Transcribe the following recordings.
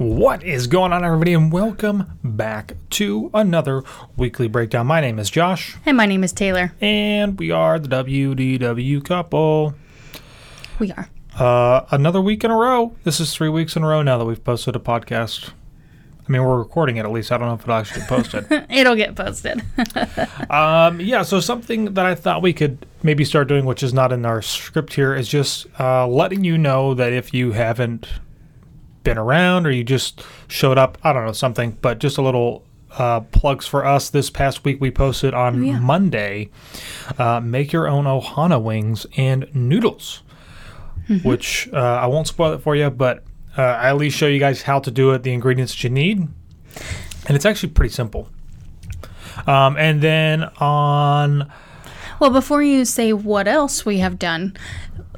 What is going on, everybody, and welcome back to another weekly breakdown. My name is Josh, And my name is Taylor. and we are the WDW couple. We are. Uh, another week in a row. This is three weeks in a row now that we've posted a podcast. I mean, we're recording it at least. I don't know if it'll actually get posted. It'll get posted. um, yeah, so something that I thought we could maybe start doing, which is not in our script here, is just uh, letting you know that if you haven't been around or you just showed up, I don't know, something, but just a little uh, plugs for us. This past week we posted on yeah. Monday uh, make your own Ohana wings and noodles, which uh, I won't spoil it for you, but uh, I at least show you guys how to do it, the ingredients that you need. And it's actually pretty simple. Um, and then on well, before you say what else we have done,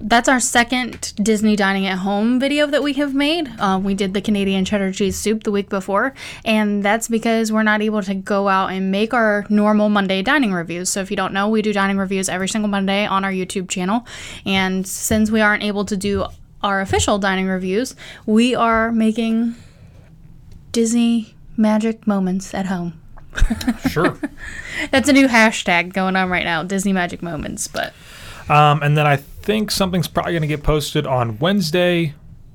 that's our second Disney Dining at Home video that we have made. Uh, we did the Canadian cheddar cheese soup the week before, and that's because we're not able to go out and make our normal Monday dining reviews. So, if you don't know, we do dining reviews every single Monday on our YouTube channel. And since we aren't able to do our official dining reviews, we are making Disney magic moments at home. sure. That's a new hashtag going on right now, Disney Magic Moments. But Um, and then I think something's probably going to get posted on Wednesday.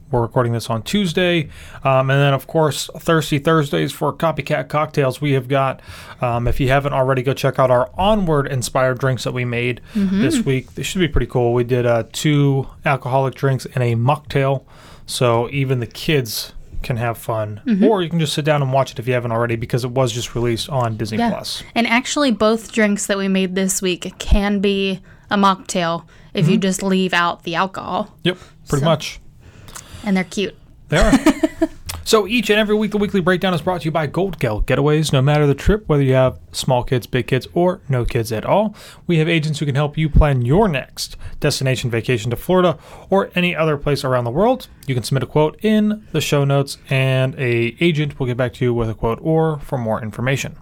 We're recording this on Tuesday. Um, and then, of course, Thirsty Thursdays for Copycat Cocktails. We have got, um, if you haven't already, go check out our Onward inspired drinks that we made this week. They should be pretty cool. We did uh, two alcoholic drinks and a mocktail. So even the kids can have fun. Or you can just sit down and watch it if you haven't already because it was just released on Disney yeah, Plus. and actually, both drinks that we made this week can be a mocktail if you mm-hmm. just leave out the alcohol, Yep, pretty So- much. and they're cute. They are. so each and every week, the weekly breakdown is brought to you by Gold Gal Getaways. No matter the trip, whether you have small kids, big kids, or no kids at all, we have agents who can help you plan your next destination vacation to Florida or any other place around the world. You can submit a quote in the show notes, and a agent will get back to you with a quote or for more information.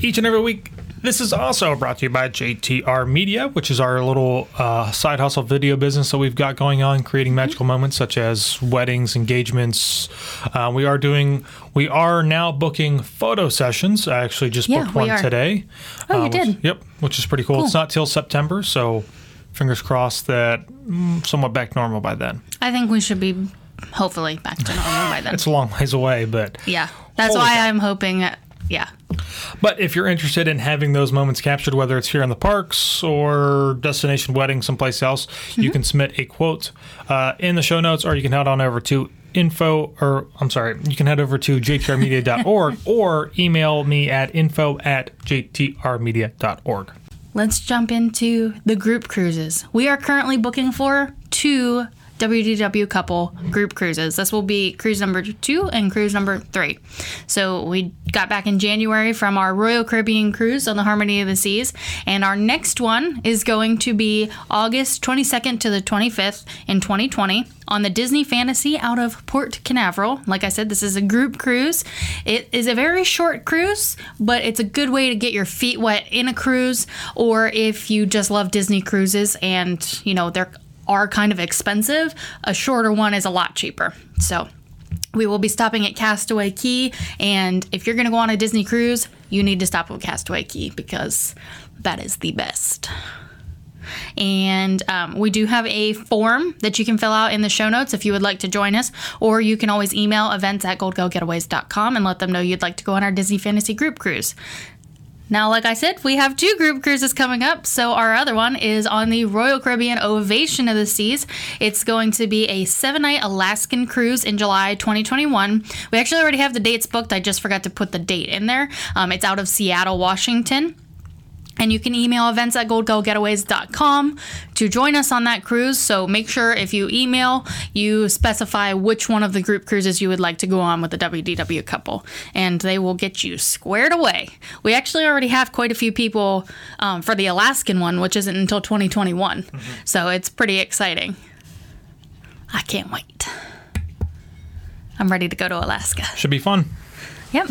Each and every week, this is also brought to you by JTR Media, which is our little uh, side hustle video business that we've got going on, creating magical moments such as weddings, engagements. Uh, we are doing, we are now booking photo sessions. I actually just Yeah, booked one are. today. Oh, you which- did? Yep, which is pretty cool. It's not till September, so fingers crossed that mm, somewhat back normal by then. I think we should be hopefully back to normal by then. It's a long ways away, but yeah, that's why cow. I'm hoping. Yeah, But if you're interested in having those moments captured, whether it's here in the parks or destination wedding someplace else, you can submit a quote uh, in the show notes, or you can head on over to info, or I'm sorry, you can head over to jtrmedia.org or email me at info at jtrmedia.org. let's jump into the group cruises. We are currently booking for two WDW couple group cruises. This will be cruise number two and cruise number three. So we got back in January from our Royal Caribbean cruise on the Harmony of the Seas, and our next one is going to be August 22nd to the 25th in 2020 on the Disney Fantasy out of Port Canaveral. Like I said, this is a group cruise. It is a very short cruise, but it's a good way to get your feet wet in a cruise, or if you just love Disney cruises and you know they're are kind of expensive, a shorter one is a lot cheaper. So we will be stopping at Castaway Cay, and if you're going to go on a Disney cruise, you need to stop at Castaway Cay because that is the best. And um, we do have a form that you can fill out in the show notes if you would like to join us, or you can always email events at goldgogetaways.com and let them know you'd like to go on our Disney Fantasy Group Cruise. Now, like I said, we have two group cruises coming up. So, our other one is on the Royal Caribbean Ovation of the Seas. It's going to be a seven night Alaskan cruise in July 2021. We actually already have the dates booked. I just forgot to put the date in there. Um, it's out of Seattle, Washington. And you can email events at goldgogetaways.com to join us on that cruise. So make sure if you email, you specify which one of the group cruises you would like to go on with the WDW couple, and they will get you squared away. We actually already have quite a few people um, for the Alaskan one, which isn't until 2021. So it's pretty exciting. I can't wait. I'm ready to go to Alaska. Should be fun. Yep.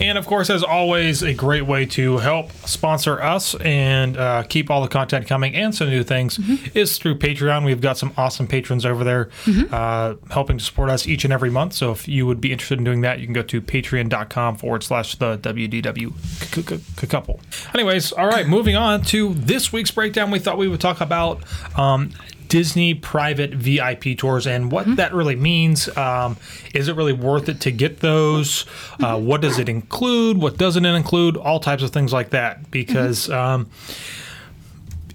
And of course, as always, a great way to help sponsor us and uh, keep all the content coming and some new things is through Patreon. We've got some awesome patrons over there uh, helping to support us each and every month. So if you would be interested in doing that, you can go to patreon.com forward slash the WDW couple. Anyways, all right, moving on to this week's breakdown. We thought we would talk about. Um, Disney private VIP tours and what that really means. Um, is it really worth it to get those? Uh, what does it include? What doesn't it include? All types of things like that. Because um,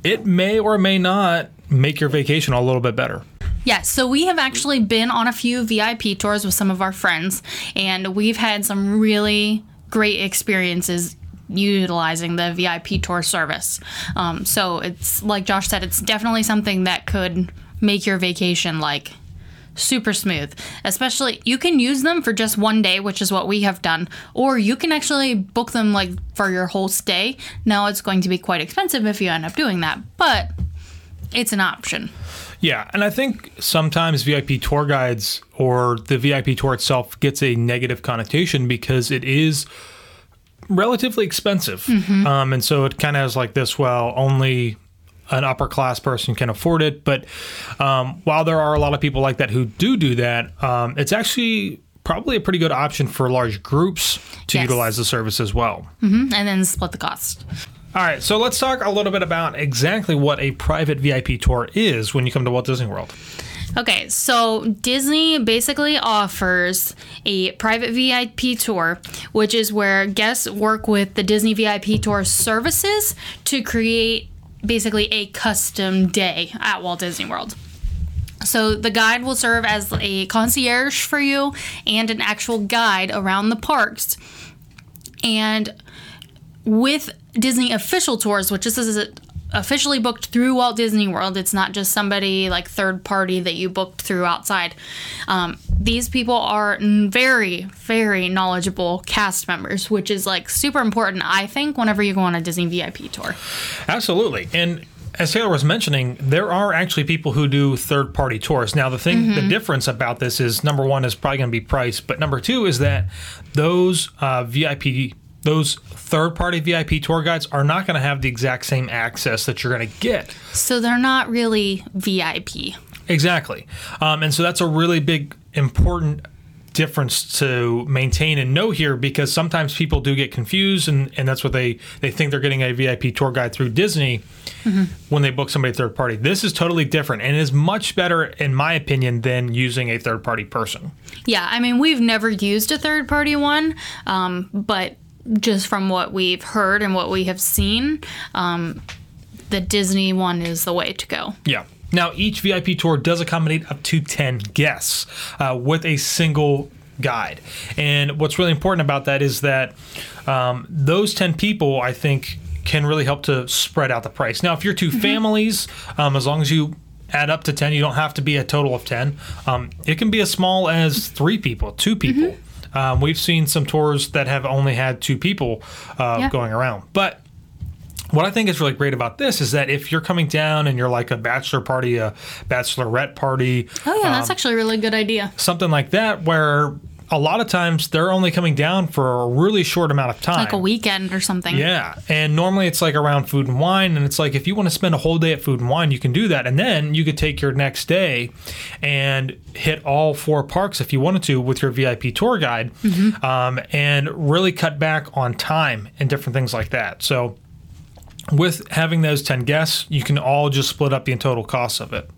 it may or may not make your vacation a little bit better. Yeah, so we have actually been on a few VIP tours with some of our friends, and we've had some really great experiences utilizing the VIP tour service. Um, so it's like Josh said, it's definitely something that could make your vacation like super smooth. Especially, you can use them for just one day, which is what we have done, or you can actually book them like for your whole stay. Now, it's going to be quite expensive if you end up doing that, but it's an option. Yeah, and I think sometimes VIP tour guides or the VIP tour itself gets a negative connotation because it is relatively expensive. Um, and so it kind of has like this well, only an upper class person can afford it. But um, while there are a lot of people like that who do do that, um, it's actually probably a pretty good option for large groups to Yes. utilize the service as well. and then split the cost. All right, so let's talk a little bit about exactly what a private VIP tour is when you come to Walt Disney World. Okay, so Disney basically offers a private VIP tour, which is where guests work with the Disney VIP tour services to create basically a custom day at Walt Disney World. So the guide will serve as a concierge for you and an actual guide around the parks. And with Disney official tours, which this is officially booked through Walt Disney World, it's not just somebody like third party that you booked through outside. Um, these people are very, very knowledgeable cast members, which is like super important, I think, whenever you go on a Disney VIP tour. Absolutely. And as Taylor was mentioning, there are actually people who do third party tours. Now, the thing, the difference about this is number one is probably going to be price, but number two is that those uh, VIP, those third party VIP tour guides are not going to have the exact same access that you're going to get. So they're not really VIP. Exactly. Um, and so that's a really big, important difference to maintain and know here because sometimes people do get confused and, and that's what they, they think they're getting a VIP tour guide through Disney when they book somebody third party. This is totally different and is much better, in my opinion, than using a third party person. Yeah, I mean, we've never used a third party one, um, but just from what we've heard and what we have seen, um, the Disney one is the way to go. Yeah. Now, each VIP tour does accommodate up to 10 guests uh, with a single guide. And what's really important about that is that um, those 10 people, I think, can really help to spread out the price. Now, if you're 2 families, um, as long as you add up to 10, you don't have to be a total of 10. Um, it can be as small as three people, two people. Um, we've seen some tours that have only had two people uh, Yeah. going around. But what I think is really great about this is that if you're coming down and you're like a bachelor party, a bachelorette party, Oh, yeah, that's actually a really good idea. something like that, where a lot of times they're only coming down for a really short amount of time. Like a weekend or something. Yeah, and normally it's like around food and wine, and it's like if you want to spend a whole day at food and wine, you can do that, and then you could take your next day and hit all four parks if you wanted to with your VIP tour guide, um, and really cut back on time and different things like that. So, with having those ten guests, you can all just split up the total cost of it.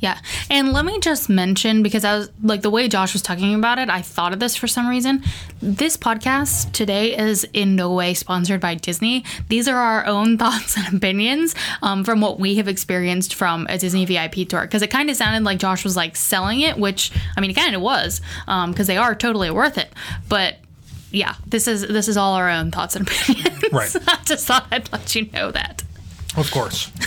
Yeah. And let me just mention because I was like the way Josh was talking about it, I thought of this for some reason. This podcast today is in no way sponsored by Disney. These are our own thoughts and opinions um, from what we have experienced from a Disney VIP tour. Because it kind of sounded like Josh was like selling it, which I mean, it kind of was because they are totally worth it. But yeah, this is this is all our own thoughts and opinions. Right. I just thought I'd let you know that. Of course.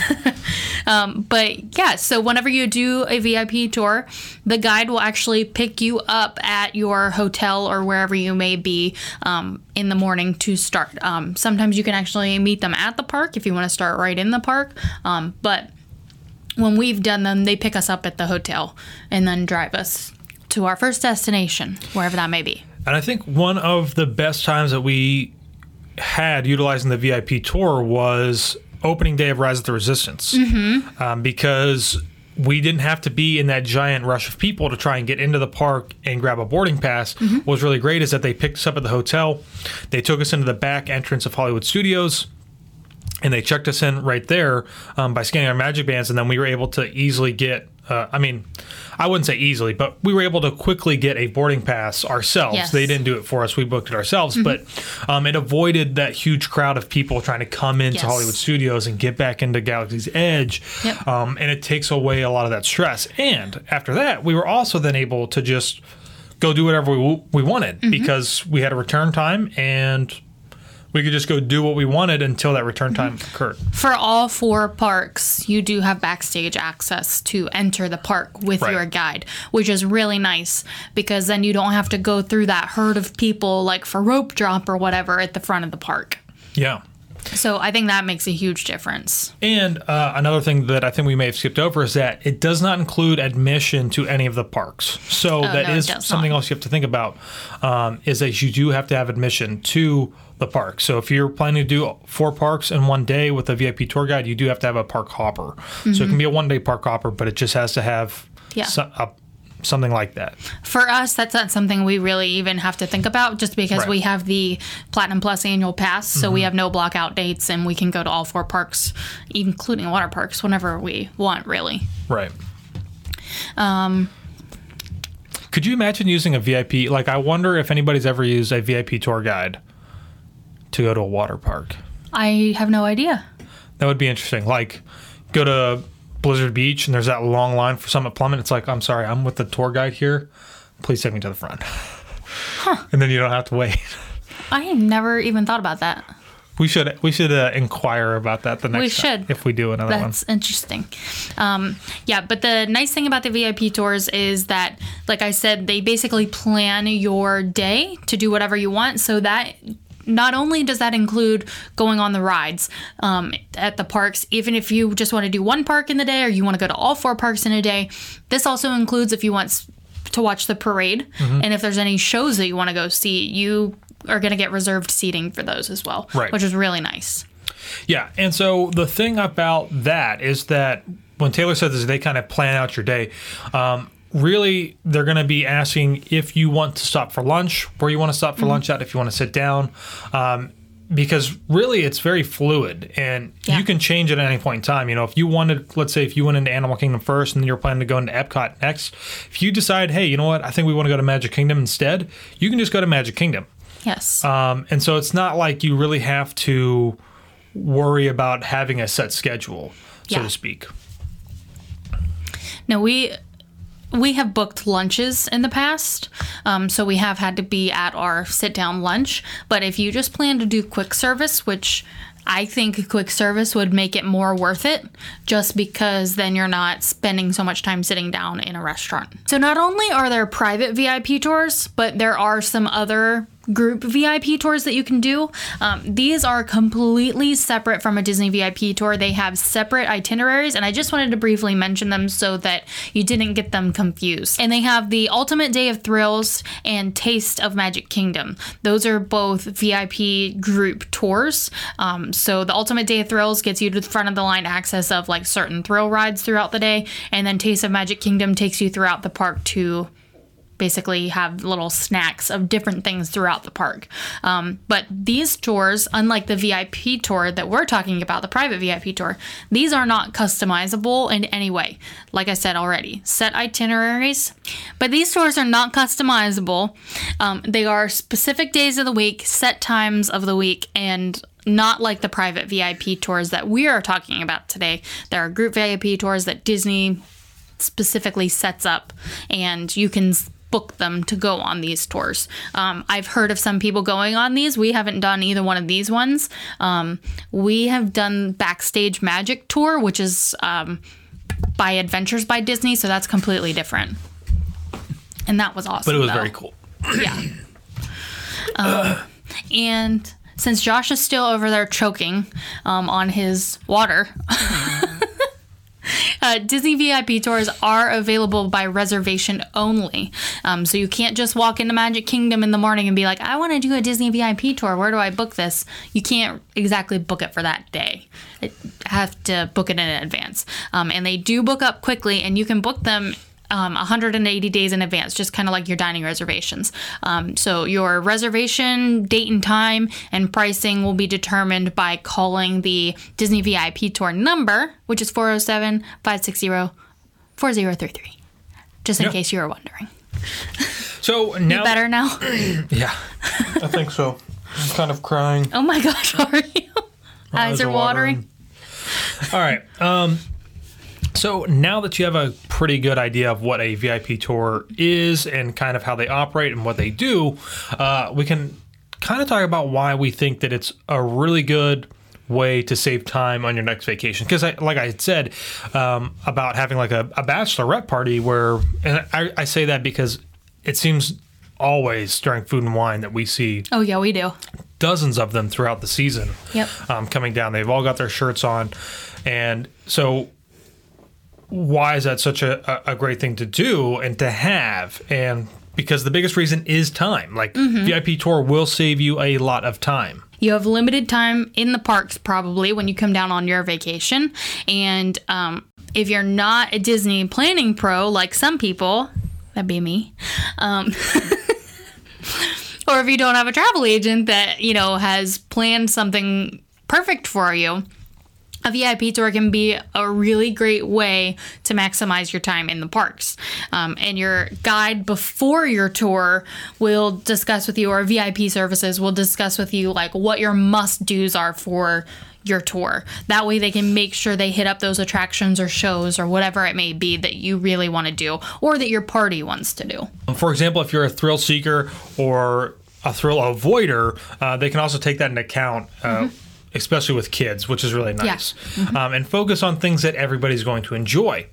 But yeah, so whenever you do a VIP tour, the guide will actually pick you up at your hotel or wherever you may be um, in the morning to start. Um, sometimes you can actually meet them at the park if you want to start right in the park. Um, but when we've done them, they pick us up at the hotel and then drive us to our first destination, wherever that may be. And I think one of the best times that we had utilizing the VIP tour was opening day of Rise of the Resistance. Mm-hmm. Um, because we didn't have to be in that giant rush of people to try and get into the park and grab a boarding pass. Mm-hmm. What was really great is that they picked us up at the hotel. They took us into the back entrance of Hollywood Studios and they checked us in right there um, by scanning our magic bands, and then we were able to easily get. Uh, I mean, I wouldn't say easily, but we were able to quickly get a boarding pass ourselves. Yes. They didn't do it for us; we booked it ourselves. But um, it avoided that huge crowd of people trying to come into Yes. Hollywood Studios and get back into Galaxy's Edge. Yep. Um, and it takes away a lot of that stress. And after that, we were also then able to just go do whatever we, we wanted because we had a return time and we could just go do what we wanted until that return mhm. time occurred. For all four parks, you do have backstage access to enter the park with Right. your guide, which is really nice because then you don't have to go through that herd of people like for rope drop or whatever at the front of the park. Yeah. So I think that makes a huge difference. And uh, another thing that I think we may have skipped over is that it does not include admission to any of the parks. So that Oh, no, it is something not. else you have to think about. Um, is that you do have to have admission to the park. So if you're planning to do four parks in one day with a VIP tour guide, you do have to have a park hopper. So it can be a one day park hopper, but it just has to have Mm-hmm. Yeah. a, something like that. For us, that's not something we really even have to think about just because Right. Mm-hmm. we have the Platinum Plus annual pass. So we have no blockout dates and we can go to all four parks, including water parks, whenever we want, really. Right. Um, Could you imagine using a VIP? Like, I wonder if anybody's ever used a VIP tour guide to go to a water park. I have no idea. That would be interesting. Like, go to Blizzard Beach and there's that long line for Summit Plummet. It's like, I'm sorry, I'm with the tour guide here. Please take me to the front. And then you don't have to wait. I never even thought about that. We should we should uh, inquire about that the next We time should. if we do another one. That's interesting. Um, yeah, but the nice thing about the VIP tours is that, like I said, they basically plan your day to do whatever you want. So that not only does that include going on the rides um, at the parks, even if you just want to do one park in the day or you want to go to all four parks in a day, this also includes if you want to watch the parade Mm-hmm. and if there's any shows that you want to go see, you are going to get reserved seating for those as well, Right. which is really nice. Yeah, and so the thing about that is that when Taylor said this, they kind of plan out your day. Um, really, they're going to be asking if you want to stop for lunch, where you want to stop for lunch at, if you want to sit down. Um, because really, it's very fluid, and Yeah. you can change it at any point in time. You know, if you wanted, let's say, if you went into Animal Kingdom first, and then you're planning to go into Epcot next, if you decide, hey, you know what, I think we want to go to Magic Kingdom instead, you can just go to Magic Kingdom. Yes. Um, and so it's not like you really have to worry about having a set schedule, so Yeah. to speak. No, we we have booked lunches in the past, um, so we have had to be at our sit down lunch. But if you just plan to do quick service, which I think quick service would make it more worth it, just because then you're not spending so much time sitting down in a restaurant. So not only are there private VIP tours, but there are some other group VIP tours that you can do. Um, these are completely separate from a Disney VIP tour. They have separate itineraries, and I just wanted to briefly mention them so that you didn't get them confused. And they have the Ultimate Day of Thrills and Taste of Magic Kingdom. Those are both VIP group tours. Um, so the Ultimate Day of Thrills gets you to the front of the line access of like certain thrill rides throughout the day, and then Taste of Magic Kingdom takes you throughout the park to basically have little snacks of different things throughout the park. Um, but these tours, unlike the VIP tour that we're talking about, the private VIP tour, these are not customizable in any way. Like I said already, set itineraries, but these tours are not customizable. Um, they are specific days of the week, set times of the week, and not like the private VIP tours that we are talking about today. There are group VIP tours that Disney specifically sets up and you can book them to go on these tours. Um, I've heard of some people going on these. We haven't done either one of these ones. Um, we have done Backstage Magic Tour, which is um, by Adventures by Disney, so that's completely different. And that was awesome. But it was though. very cool. Yeah. um, and since Josh is still over there choking um, on his water, uh, Disney VIP tours are available by reservation only. Um, so you can't just walk into Magic Kingdom in the morning and be like, I want to do a Disney VIP tour. Where do I book this? You can't exactly book it for that day. You have to book it in advance. Um, and they do book up quickly, and you can book them um, 180 days in advance, just kind of like your dining reservations. Um, so your reservation date and time and pricing will be determined by calling the Disney VIP tour number, which is 407 560 4033, just in Yeah. case you were wondering. So now, You Better now? yeah, I think so. I'm kind of crying. Oh my gosh, are you? Eyes are watering. All right. Um, so now that you have a pretty good idea of what a VIP tour is and kind of how they operate and what they do, uh, we can kind of talk about why we think that it's a really good way to save time on your next vacation. Because, like I said um, about having like a, a bachelorette party, where, and I, I say that because it seems always during food and wine that we see Oh, yeah, we do. dozens of them throughout the season Yep. um, coming down. They've all got their shirts on. And so, why is that such a, a great thing to do and to have? And because the biggest reason is time. Like, VIP tour will save you a lot of time. You have limited time in the parks probably when you come down on your vacation. And um, if you're not a Disney planning pro like some people, that'd be me. Um, or if you don't have a travel agent that, you know, has planned something perfect for you, a VIP tour can be a really great way to maximize your time in the parks. Um, and your guide before your tour will discuss with you, or VIP services will discuss with you, like what your must dos are for your tour. That way they can make sure they hit up those attractions or shows or whatever it may be that you really want to do or that your party wants to do. For example, if you're a thrill seeker or a thrill avoider, uh, they can also take that into account. Uh, Especially with kids, which is really nice, um, and focus on things that everybody's going to enjoy.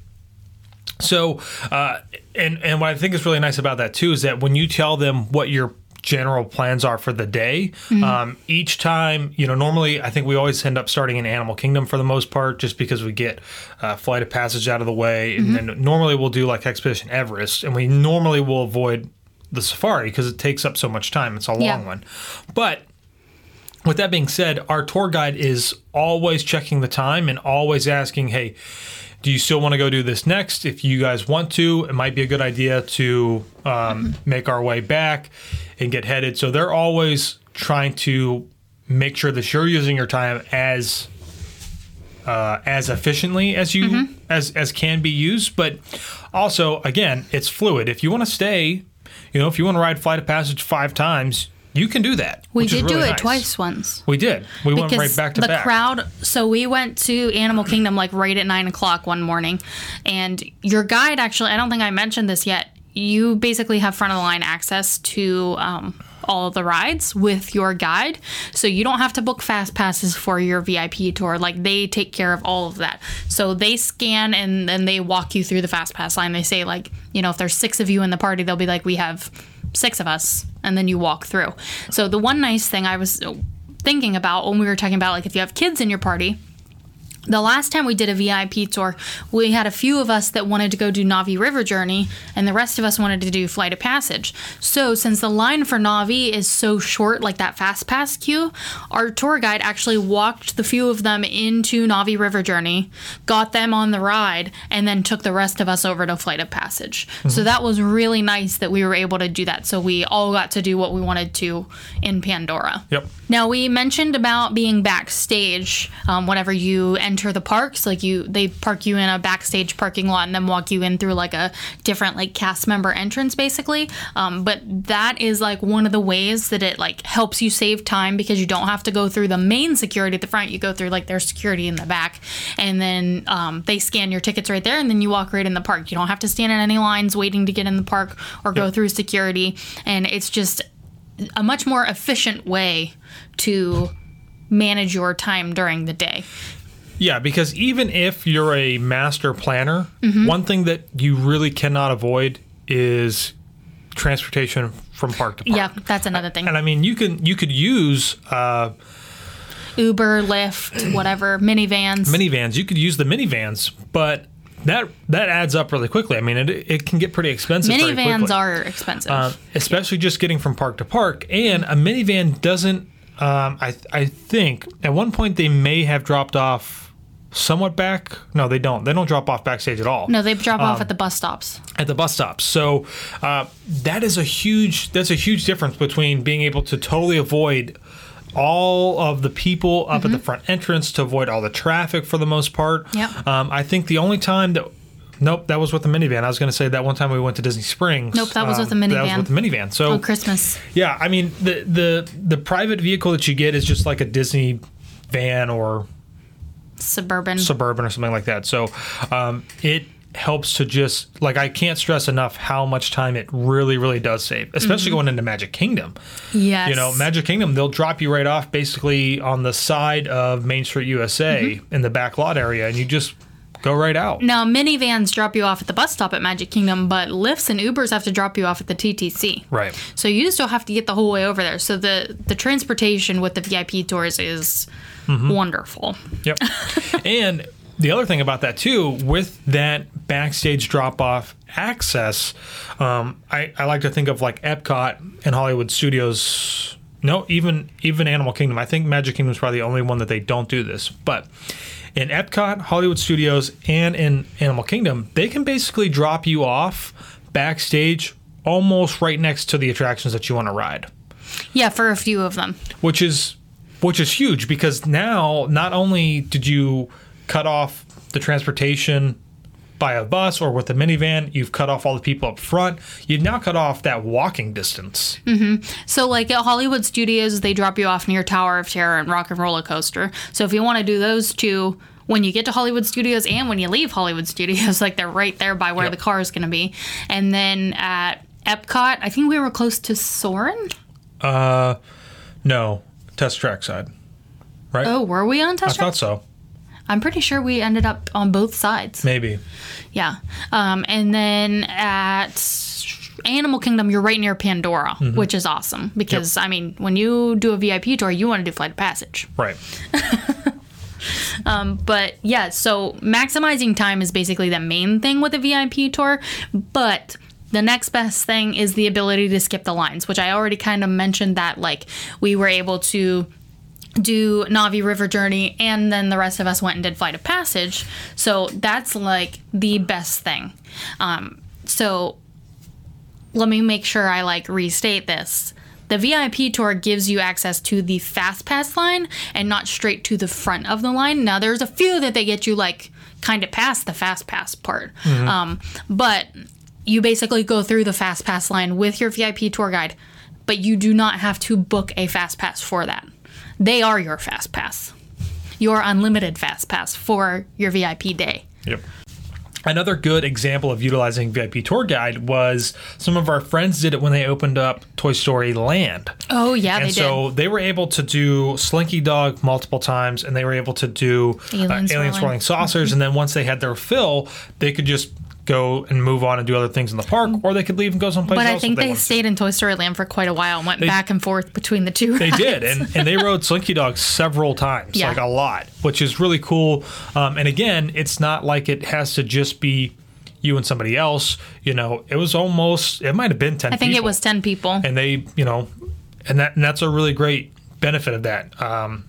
So, uh, and and what I think is really nice about that too is that when you tell them what your general plans are for the day, um, each time, you know, normally I think we always end up starting in Animal Kingdom for the most part, just because we get uh, Flight of Passage out of the way, and then normally we'll do like Expedition Everest, and we normally will avoid the safari because it takes up so much time. It's a long Yeah. one, but with that being said, our tour guide is always checking the time and always asking, hey, do you still want to go do this next? If you guys want to, it might be a good idea to um, make our way back and get headed. So they're always trying to make sure that you're using your time as uh, as efficiently as you as as can be used. But also, again, it's fluid. If you want to stay, you know, if you want to ride Flight of Passage five times, you can do that. We did do it nice. twice once. We did. We went right back to the back. crowd so we went to animal kingdom like right at nine o'clock one morning and your guide actually i don't think i mentioned this yet you basically have front of the line access to um, all of the rides with your guide so you don't have to book fast passes for your vip tour like they take care of all of that so they scan and then they walk you through the fast pass line they say like you know if there's six of you in the party they'll be like we have six of us and then you walk through. So the one nice thing i was thinking about when we were talking about like if you have kids in your party the last time we did a VIP tour, we had a few of us that wanted to go do Na'vi River Journey, and the rest of us wanted to do Flight of Passage. So, since the line for Na'vi is so short, like that fast pass queue, our tour guide actually walked the few of them into Na'vi River Journey, got them on the ride, and then took the rest of us over to Flight of Passage. So, that was really nice that we were able to do that. So, we all got to do what we wanted to in Pandora. Yep. Now we mentioned about being backstage um, whenever you enter the parks. Like you, they park you in a backstage parking lot and then walk you in through like a different like cast member entrance, basically. Um, but that is like one of the ways that it like helps you save time because you don't have to go through the main security at the front. You go through like their security in the back, and then um, they scan your tickets right there, and then you walk right in the park. You don't have to stand in any lines waiting to get in the park or go through security, and it's just a much more efficient way to manage your time during the day. Yeah, because even if you're a master planner, Mm-hmm. one thing that you really cannot avoid is transportation from park to park. Yeah, that's another thing. And I mean, you can you could use uh, Uber, Lyft, whatever, minivans. minivans. You could use the minivans, but that that adds up really quickly. I mean, it, it can get pretty expensive. Minivans are expensive. Um, especially just getting from park to park. And a minivan doesn't. Um, I I think at one point they may have dropped off somewhat back. No, they don't. They don't drop off backstage at all no, they drop um, off at the bus stops. at the bus stops. So uh, that is a huge. That's a huge difference between being able to totally avoid all of the people up at the front entrance to avoid all the traffic for the most part. Yep. Um, I think the only time that. Nope, that was with the minivan. I was going to say that one time we went to Disney Springs. Nope, that was with the minivan. That was with the minivan. So Oh, Christmas. yeah, I mean the the the private vehicle that you get is just like a Disney van or Suburban. suburban or something like that. So um, it helps to just like I can't stress enough how much time it really really does save, especially going into Magic Kingdom. yes. You know, Magic Kingdom they'll drop you right off basically on the side of Main Street USA in the back lot area, and you just go right out. Now, minivans drop you off at the bus stop at Magic Kingdom, but Lyfts and Ubers have to drop you off at the TTC. Right. So you still have to get the whole way over there. So the the transportation with the VIP tours is Mm-hmm. wonderful. Yep. and the other thing about that too, with that backstage drop off access, um, I, I like to think of like Epcot and Hollywood Studios. No, even even Animal Kingdom. I think Magic Kingdom is probably the only one that they don't do this. But in Epcot, Hollywood Studios, and in Animal Kingdom, they can basically drop you off backstage almost right next to the attractions that you want to ride Yeah, for a few of them. which is which is huge because now not only did you cut off the transportation by a bus or with a minivan, you've cut off all the people up front. You've now cut off that walking distance. Mm-hmm. So, like at Hollywood Studios, they drop you off near Tower of Terror and Rock and Roller Coaster. So, if you want to do those two, when you get to Hollywood Studios and when you leave Hollywood Studios, like they're right there by where Yep. the car is going to be. And then at Epcot, I think we were close to Soarin'. Uh, no, test track side, right? Oh, were we on I test track? I thought so. I'm pretty sure we ended up on both sides. Maybe. Yeah. Um, and then at Animal Kingdom, you're right near Pandora, Mm-hmm. which is awesome because, I mean, when you do a VIP tour, you want to do Flight of Passage. Right. um, But yeah, so maximizing time is basically the main thing with a VIP tour. But the next best thing is the ability to skip the lines, which I already kind of mentioned that like we were able to do Na'vi River Journey and then the rest of us went and did Flight of Passage. So that's like the best thing. Um, so let me make sure I like restate this. The VIP tour gives you access to the fast pass line and not straight to the front of the line. Now there's a few that they get you like kind of past the fast pass part. Um, but you basically go through the fast pass line with your VIP tour guide, but you do not have to book a fast pass for that. They are your fast pass. Your unlimited fast pass for your VIP day. Yep. Another good example of utilizing VIP tour guide was some of our friends did it when they opened up Toy Story Land. Oh yeah, and they so did. they were able to do Slinky Dog multiple times, and they were able to do Alien uh, alien swirling. swirling saucers. and then once they had their fill, they could just go and move on and do other things in the park, or they could leave and go someplace But else. But I think they to. stayed in Toy Story Land for quite a while and went back and forth between the two. They rides. did, and, and they rode Slinky Dog several times, Yeah. like a lot, which is really cool. Um, and again, it's not like it has to just be you and somebody else. You know, it was almost, it might have been 10 I think it was ten people. and they you know and that and that's a really great benefit of that um,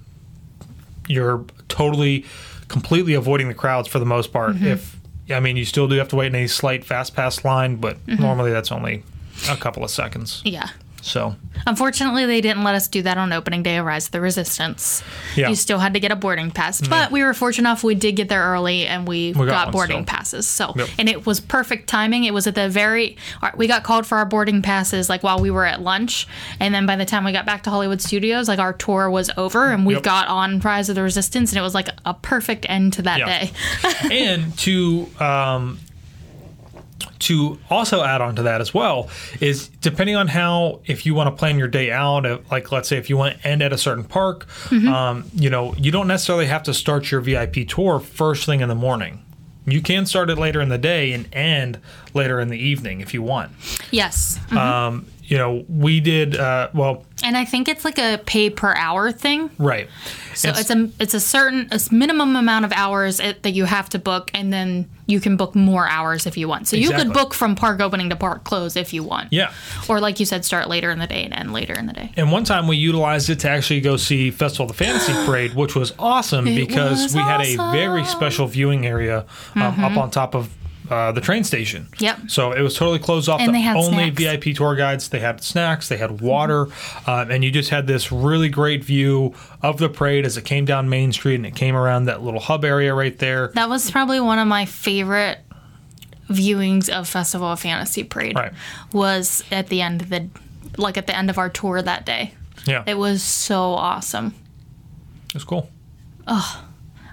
you're totally completely avoiding the crowds for the most part Mm-hmm. if i mean you still do have to wait in a slight fast pass line but Mm-hmm. normally that's only a couple of seconds yeah. So Unfortunately, they didn't let us do that on opening day of Rise of the Resistance. Yeah. You still had to get a boarding pass. But we were fortunate enough we did get there early and we, got got, boarding still. passes. So Yep. and it was perfect timing. It was at the very we got called for our boarding passes like while we were at lunch. And then by the time we got back to Hollywood Studios, like our tour was over and we Yep. got on Rise of the Resistance and it was like a perfect end to that Yeah. day. and to um, to also add on to that as well is depending on how if you want to plan your day out like let's say if you want to end at a certain park um, you know you don't necessarily have to start your vip tour first thing in the morning. You can start it later in the day and end later in the evening if you want. Yes. um, you know, we did uh, well, And I think it's like a pay per hour thing. right. So It's- it's, a it's a certain a minimum amount of hours it, that you have to book, and then you can book more hours if you want. So you could book from park opening to park close if you want. yeah. Or like you said, start later in the day and end later in the day. And one time we utilized it to actually go see Festival of the Fantasy Parade, which was awesome because was we had a very special viewing area um, up on top of uh, the train station. Yep. So it was totally closed off And they had only snacks. VIP tour guides. They had snacks, they had water, um, and you just had this really great view of the parade as it came down Main Street and it came around that little hub area right there. That was probably one of my favorite viewings of Festival of Fantasy Parade. Right. Was at the end of the like at the end of our tour that day. Yeah. It was so awesome. It was cool.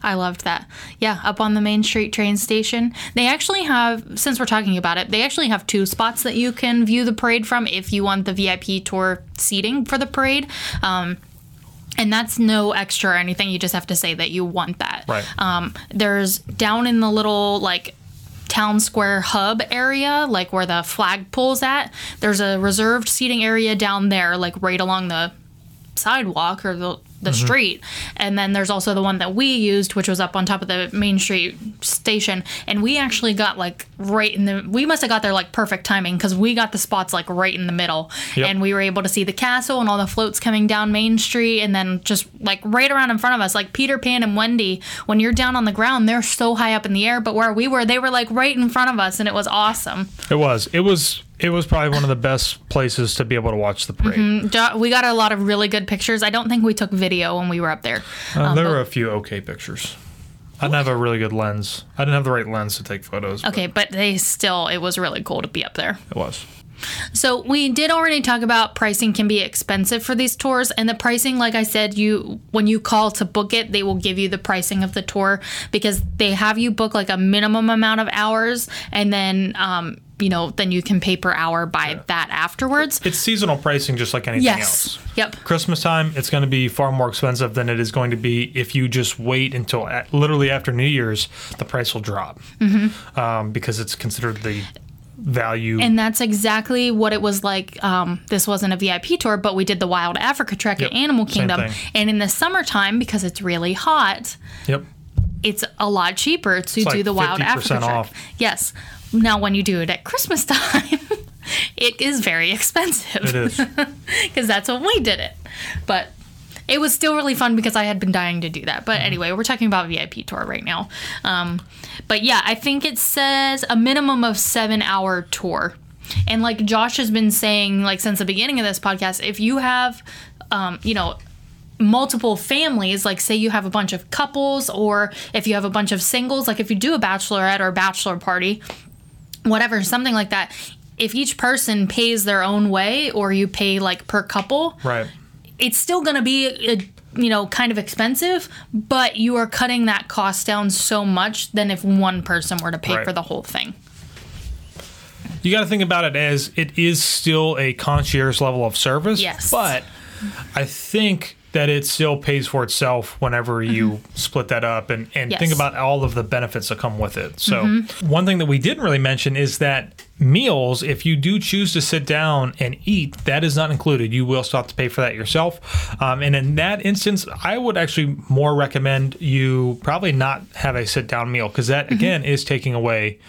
I loved that. Yeah, up on the Main Street train station. They actually have, since we're talking about it, they actually have two spots that you can view the parade from if you want the VIP tour seating for the parade. Um, and that's no extra or anything. You just have to say that you want that. Right. Um, there's down in the little, like, town square hub area, like where the flagpole's at, there's a reserved seating area down there, like right along the sidewalk or the, the mm-hmm. street. And then there's also the one that we used, which was up on top of the Main Street station. And we actually got like right in the, we must have got there like perfect timing because we got the spots like right in the middle. Yep. And we were able to see the castle and all the floats coming down Main Street. And then just like right around in front of us, like Peter Pan and Wendy, when you're down on the ground, they're so high up in the air. But where we were, they were like right in front of us. And it was awesome. It was. It was. It was probably one of the best places to be able to watch the parade. Jo- We got a lot of really good pictures. I don't think we took video when we were up there. Uh, there were a few okay pictures. I didn't have a really good lens. I didn't have the right lens to take photos. but Okay, but they still, it was really cool to be up there. It was. So we did already talk about pricing can be expensive for these tours, and the pricing, like I said, you when you call to book it, they will give you the pricing of the tour because they have you book like a minimum amount of hours, and then um, you know then you can pay per hour by that afterwards. It's seasonal pricing just like anything Yes. else. Yep. Christmas time, it's going to be far more expensive than it is going to be if you just wait until a literally after New Year's, the price will drop Mm-hmm. um, because it's considered the value. And that's exactly what it was like. Um, this wasn't a VIP tour, but we did the Wild Africa Trek Yep, at Animal Kingdom. And in the summertime, because it's really hot, yep. It's a lot cheaper to do the Wild 50% Africa off. Yes. Now, when you do it at Christmas time, it is very expensive. It is. because that's when we did it. But it was still really fun because I had been dying to do that. Mm-hmm. But anyway, we're talking about VIP tour right now. Um, but yeah, I think it says a minimum of seven hour tour. And like Josh has been saying, like since the beginning of this podcast, if you have, um, you know, multiple families, like say you have a bunch of couples, or if you have a bunch of singles, like if you do a bachelorette or a bachelor party, whatever, something like that. If each person pays their own way, or you pay like per couple, Right. it's still going to be a, you know kind of expensive, but you are cutting that cost down so much than if one person were to pay Right. for the whole thing. You got to think about it as it is still a concierge level of service. Yes. But I think that it still pays for itself whenever you split that up and, and Mm-hmm. Yes. Mm-hmm. think about all of the benefits that come with it. So, one thing that we didn't really mention is that meals, if you do choose to sit down and eat, that is not included. You will still have to pay for that yourself. Um, and in that instance, I would actually more recommend you probably not have a sit down meal because Mm-hmm. that, again, is taking away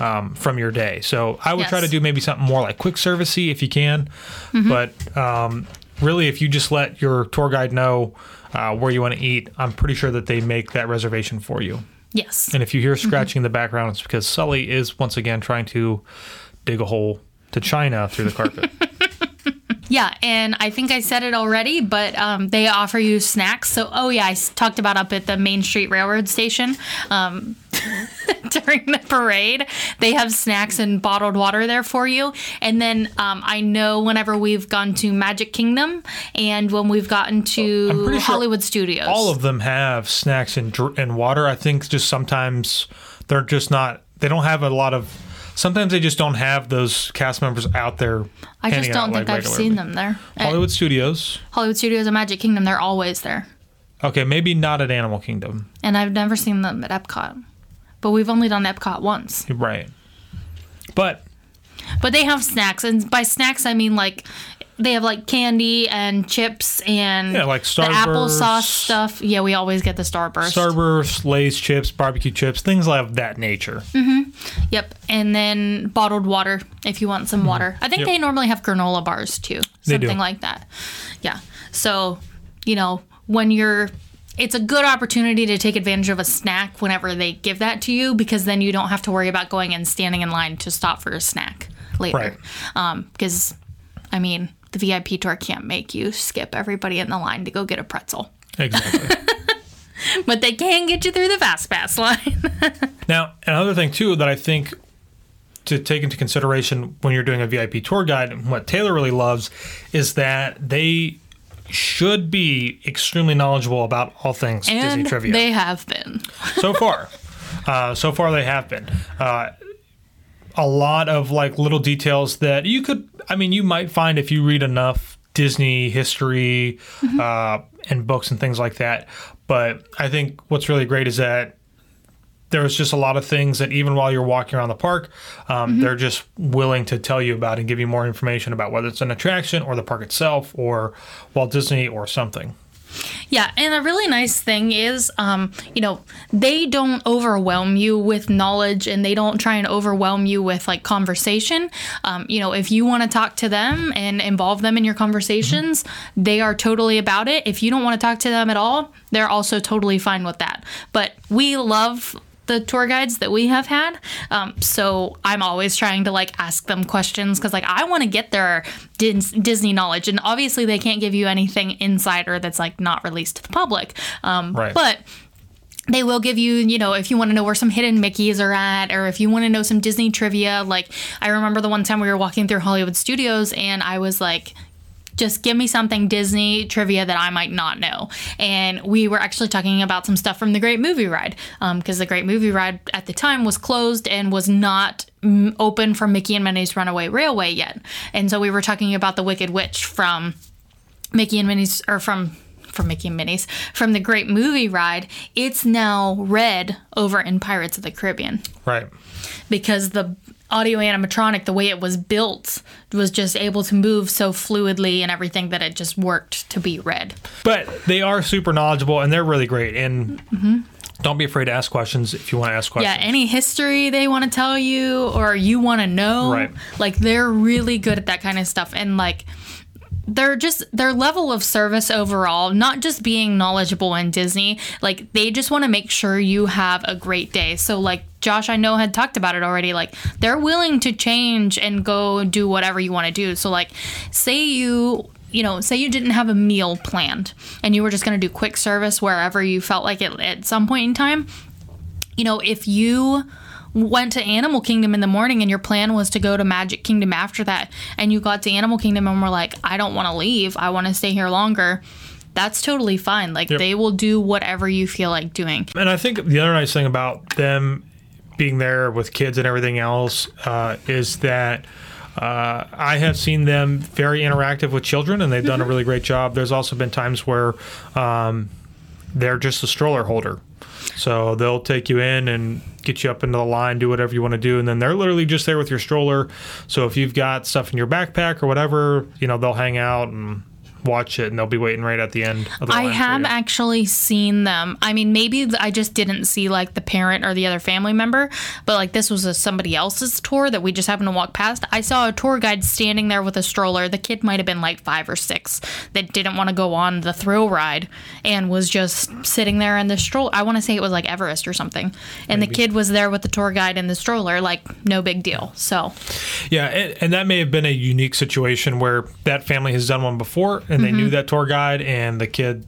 um, from your day. So, I would try to do maybe something more like quick servicey if you can. Mm-hmm. But um, really, if you just let your tour guide know uh, where you want to eat, I'm pretty sure that they make that reservation for you. Yes. And if you hear scratching in the background, it's because Sully is once again trying to dig a hole to China through the carpet. Yeah, and I think I said it already, but um, they offer you snacks. So, oh yeah, I talked about up at the Main Street Railroad Station um, during the parade. They have snacks and bottled water there for you. And then um, I know whenever we've gone to Magic Kingdom and when we've gotten to I'm sure Hollywood Studios, All of them have snacks and dr- and water. I think just sometimes they're just not. They don't have a lot of. Sometimes they just don't have those cast members out there. I just don't think like, I've regularly. seen them there. At Hollywood Studios. Hollywood Studios and Magic Kingdom, they're always there. Okay, maybe not at Animal Kingdom. And I've never seen them at Epcot. But we've only done Epcot once. Right. But But they have snacks, and by snacks I mean like they have like candy and chips and Yeah, like the applesauce stuff. Yeah, we always get the Starburst. Starburst, Lay's chips, barbecue chips, things of that nature. Mm-hmm. Yep, and then bottled water if you want some water. I think Yep. they normally have granola bars too, something like that. Yeah. So, you know, when you're it's a good opportunity to take advantage of a snack whenever they give that to you because then you don't have to worry about going and standing in line to stop for a snack later. Right. Um, because I mean, the VIP tour can't make you skip everybody in the line to go get a pretzel. Exactly. But they can get you through the fast pass line. now, another thing too that I think to take into consideration when you're doing a VIP tour guide, and what Taylor really loves is that they should be extremely knowledgeable about all things Disney trivia. they have been. so far. Uh, so far, they have been. Uh, a lot of like little details that you could, I mean, you might find if you read enough Disney history uh, and books and things like that. But I think what's really great is that there's just a lot of things that even while you're walking around the park, um, they're just willing to tell you about and give you more information about whether it's an attraction or the park itself or Walt Disney or something. Yeah, and a really nice thing is, um, you know, they don't overwhelm you with knowledge and they don't try and overwhelm you with like conversation. Um, you know, if you want to talk to them and involve them in your conversations, they are totally about it. If you don't want to talk to them at all, they're also totally fine with that. But we love the tour guides that we have had. Um, so I'm always trying to like ask them questions because like I want to get their Dis- Disney knowledge, and obviously they can't give you anything insider that's like not released to the public. Um, Right. But they will give you, you know, if you want to know where some hidden Mickeys are at, or if you want to know some Disney trivia. Like, I remember the one time we were walking through Hollywood Studios and I was like, just give me something Disney trivia that I might not know. And we were actually talking about some stuff from the Great Movie Ride, because the Great Movie Ride at the time was closed and was not mm, open for Mickey and Minnie's Runaway Railway yet. And so we were talking about the Wicked Witch from Mickey and Minnie's, or from from Mickey and Minnie's from the Great Movie Ride. It's now Redd over in Pirates of the Caribbean Right. because the audio animatronic, the way it was built, was just able to move so fluidly and everything that it just worked to be Redd. But they are super knowledgeable and they're really great. And mm-hmm. don't be afraid to ask questions if you want to ask questions. Yeah, any history they want to tell you or you want to know, Right. like they're really good at that kind of stuff. And like, they're just their level of service overall, not just being knowledgeable in Disney, like they just want to make sure you have a great day. So like Josh I know had talked about it already, like they're willing to change and go do whatever you want to do. So like say you you know, say you didn't have a meal planned and you were just going to do quick service wherever you felt like it at some point in time, you know, if you went to Animal Kingdom in the morning and your plan was to go to Magic Kingdom after that, and you got to Animal Kingdom and were like, I don't want to leave, I want to stay here longer, that's totally fine. Like, Yep. they will do whatever you feel like doing. And I think the other nice thing about them being there with kids and everything else uh, is that uh, I have seen them very interactive with children, and they've done a really great job. There's also been times where um, they're just a stroller holder. So they'll take you in and get you up into the line, do whatever you want to do, and then they're literally just there with your stroller. So if you've got stuff in your backpack or whatever, you know, they'll hang out and watch it, and they'll be waiting right at the end of the I have actually seen them. I mean, maybe I just didn't see like the parent or the other family member, but like this was a, somebody else's tour that we just happened to walk past. I saw a tour guide standing there with a stroller. The kid might have been like five or six that didn't want to go on the thrill ride and was just sitting there in the stroller. I want to say it was like Everest or something. And the kid was there with the tour guide in the stroller, like no big deal. So, Yeah, and, and that may have been a unique situation where that family has done one before and they Mm-hmm. knew that tour guide, and the kid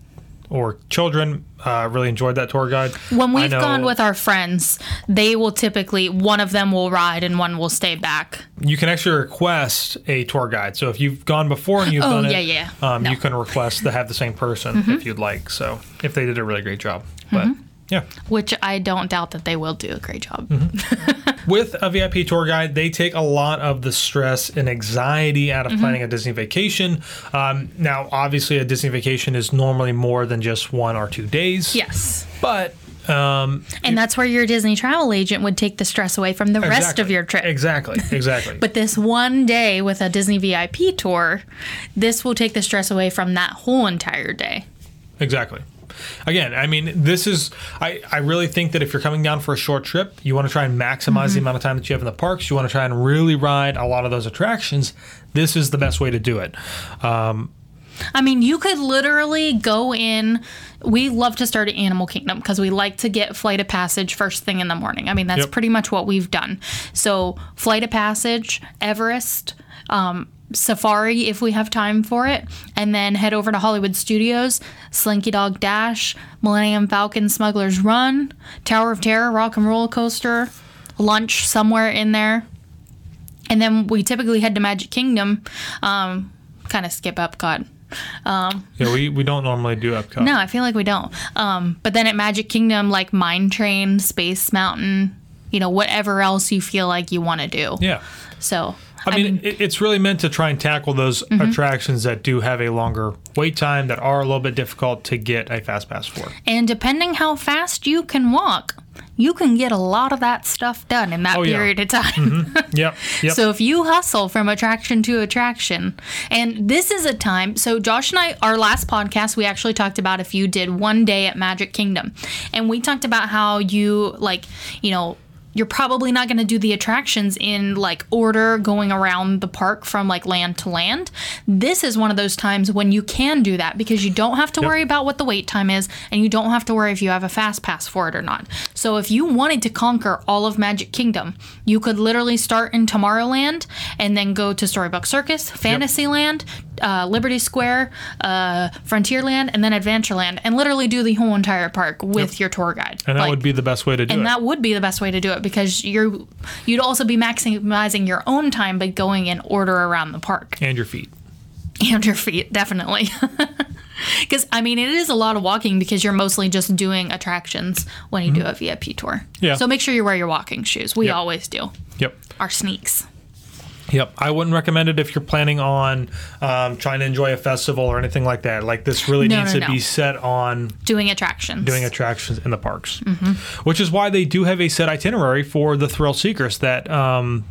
or children uh, really enjoyed that tour guide. When we've know gone with our friends, they will typically one of them will ride and one will stay back. you can actually request a tour guide. So if you've gone before and you've Oh, done yeah, it, yeah. Um, No. you can request to have the same person Mm-hmm. if you'd like. So if they did a really great job, but yeah. Which I don't doubt that they will do a great job. With a VIP tour guide, they take a lot of the stress and anxiety out Mm-hmm. of planning a Disney vacation. Um, now, obviously, a Disney vacation is normally more than just one or two days. Yes. But Um, And that's where your Disney travel agent would take the stress away from the rest of your trip. Exactly. Exactly. But this one day with a Disney VIP tour, this will take the stress away from that whole entire day. Exactly. Again, I mean, this is, I, I really think that if you're coming down for a short trip, you want to try and maximize the amount of time that you have in the parks. You want to try and really ride a lot of those attractions. This is the best way to do it. Um, I mean, you could literally go in. We love to start at Animal Kingdom because we like to get Flight of Passage first thing in the morning. I mean, that's Yep. pretty much what we've done. So, Flight of Passage, Everest, um, Safari if we have time for it, and then head over to Hollywood Studios, Slinky Dog Dash, Millennium Falcon Smuggler's Run, Tower of Terror, Rock and Roller Coaster, lunch somewhere in there. And then we typically head to Magic Kingdom, um, kind of skip Epcot. Um, yeah, we, we don't normally do Epcot. no, I feel like we don't. Um, but then at Magic Kingdom, like Mine Train, Space Mountain, you know, whatever else you feel like you want to do. Yeah. So, I mean, it, it's really meant to try and tackle those Mm-hmm. attractions that do have a longer wait time that are a little bit difficult to get a fast pass for. and depending how fast you can walk, you can get a lot of that stuff done in that Oh, yeah. period of time. Yep. Yep. So if you hustle from attraction to attraction, and this is a time, so Josh and I, our last podcast, we actually talked about if you did one day at Magic Kingdom, and we talked about how you like, you know. You're probably not going to do the attractions in like order going around the park from like land to land. This is one of those times when you can do that because you don't have to Yep. worry about what the wait time is and you don't have to worry if you have a fast pass for it or not. So if you wanted to conquer all of Magic Kingdom, you could literally start in Tomorrowland and then go to Storybook Circus, Fantasyland, uh, Liberty Square, uh, Frontierland, and then Adventureland, and literally do the whole entire park with your tour guide. and that Like, would be the best way to do and it. And that would be the best way to do it because you're you'd also be maximizing your own time by going in order around the park and your feet. and your feet definitely because i mean it is a lot of walking because you're mostly just doing attractions when you do a vip tour Mm-hmm. Yeah. so make sure you wear your walking shoes we Yep. always do Yep. our sneaks Yep, I wouldn't recommend it if you're planning on um, trying to enjoy a festival or anything like that. Like this really No, needs no, to no. be set on doing attractions doing attractions in the parks, Mm-hmm. which is why they do have a set itinerary for the thrill seekers that um,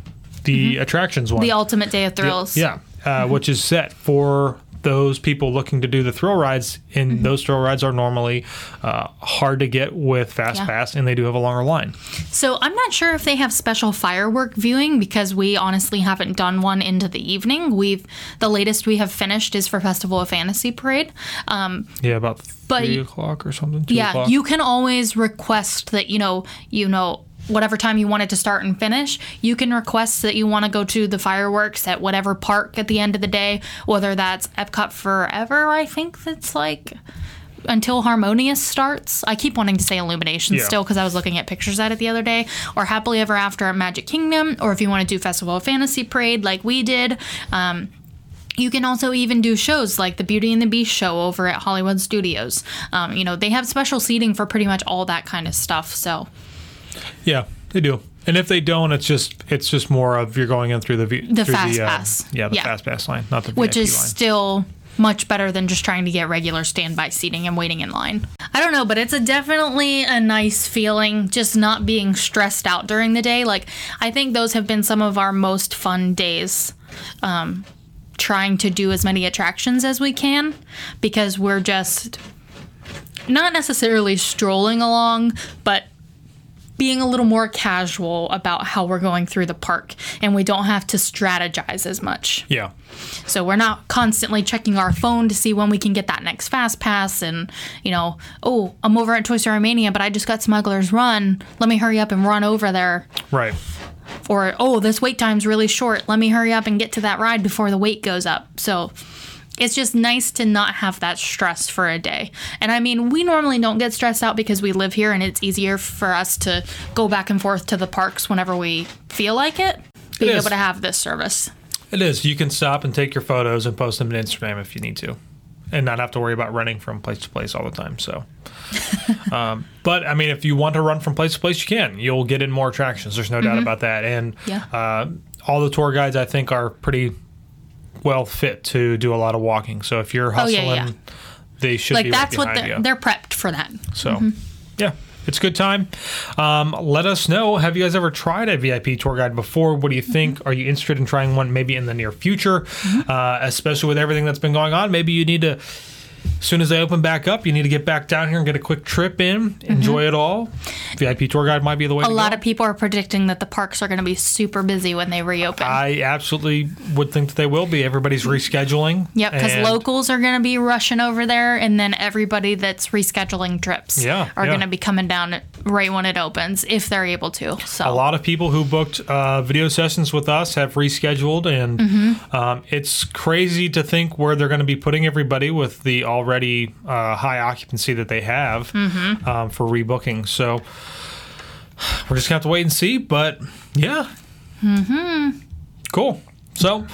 the attractions one. Mm-hmm. the ultimate day of thrills Yeah, uh, which is set for those people looking to do the thrill rides. And Mm-hmm. those thrill rides are normally uh, hard to get with Fast Yeah. Pass, and they do have a longer line. so i'm not sure if they have special firework viewing because we honestly haven't done one into the evening we've the latest we have finished is for festival of fantasy parade um, Yeah, about But three o'clock or something. Yeah o'clock. you can always request that you know you know whatever time you want it to start and finish you can request that you want to go to the fireworks at whatever park at the end of the day whether that's epcot forever i think that's like until harmonious starts i keep wanting to say illumination Yeah. still because i was looking at pictures at it the other day or happily ever after at magic kingdom or if you want to do festival of fantasy parade like we did um, you can also even do shows like the Beauty and the Beast show over at Hollywood Studios. Um, you know, they have special seating for pretty much all that kind of stuff. So, Yeah, they do. And if they don't, it's just it's just more of you're going in through the v- The fast uh, pass. Yeah, the Yeah. fast pass line, not the which VIP is line. still much better than just trying to get regular standby seating and waiting in line. I don't know, but it's a definitely a nice feeling just not being stressed out during the day. Like I think those have been some of our most fun days. Um, trying to do as many attractions as we can because we're just not necessarily strolling along, but being a little more casual about how we're going through the park and we don't have to strategize as much. yeah, So we're not constantly checking our phone to see when we can get that next fast pass and, you know, oh, I'm over at Toy Story Mania, but I just got Smuggler's Run. Let me hurry up and run over there. right. Or, oh, this wait time's really short. Let me hurry up and get to that ride before the wait goes up. So it's just nice to not have that stress for a day. And I mean, we normally don't get stressed out because we live here and it's easier for us to go back and forth to the parks whenever we feel like it. Being able to have this service. It is. You can stop and take your photos and post them to Instagram if you need to, and not have to worry about running from place to place all the time. So, um, but I mean, if you want to run from place to place, you can. You'll get in more attractions. There's no doubt about that. And Mm-hmm. Yeah. uh, all the tour guides, I think, are pretty well fit to do a lot of walking. So if you're Oh, yeah, hustling, yeah. they should Like be that's right what behind the, you. they're prepped for that. So, yeah. it's a good time. Um, let us know. Have you guys ever tried a VIP tour guide before? What do you think? Mm-hmm. Are you interested in trying one maybe in the near future? Uh, especially with everything that's been going on, maybe you need to. As soon as they open back up, you need to get back down here and get a quick trip in, enjoy it all. VIP tour guide might be the way. Mm-hmm. A lot go. of people are predicting that the parks are going to be super busy when they reopen. I absolutely would think that they will be. Everybody's rescheduling. Yep, because locals are going to be rushing over there, and then everybody that's rescheduling trips Yeah, are yeah. going to be coming down right when it opens if they're able to. So A lot of people who booked uh, video sessions with us have rescheduled, and Mm-hmm. um, it's crazy to think where they're going to be putting everybody with the already uh, high occupancy that they have Mm-hmm. um, for rebooking. So we're just going to have to wait and see. But yeah. Mm-hmm. Cool. So,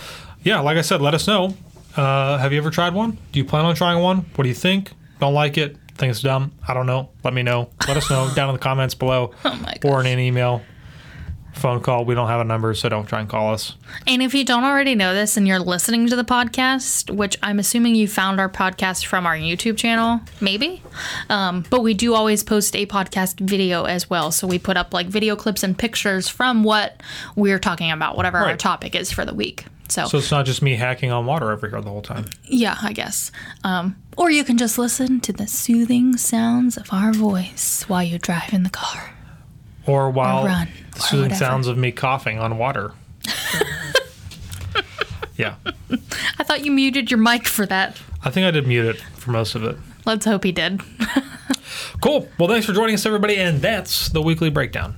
yeah, like I said, let us know. Uh, have you ever tried one? Do you plan on trying one? What do you think? Don't like it? Think it's dumb? I don't know. Let me know. Let us know down in the comments below oh my or in an email, phone call. We don't have a number, so don't try and call us. And if you don't already know this and you're listening to the podcast, which I'm assuming you found our podcast from our YouTube channel, maybe, um, but we do always post a podcast video as well. So we put up like video clips and pictures from what we're talking about, whatever our topic is for the week. So, So it's not just me hacking on water over here the whole time. yeah, I guess. Um, or you can just listen to the soothing sounds of our voice while you drive in the car. Or while run, the soothing sounds of me coughing on water. yeah. I thought you muted your mic for that. I think I did mute it for most of it. Let's hope he did. Cool. Well, thanks for joining us, everybody. And that's the weekly breakdown.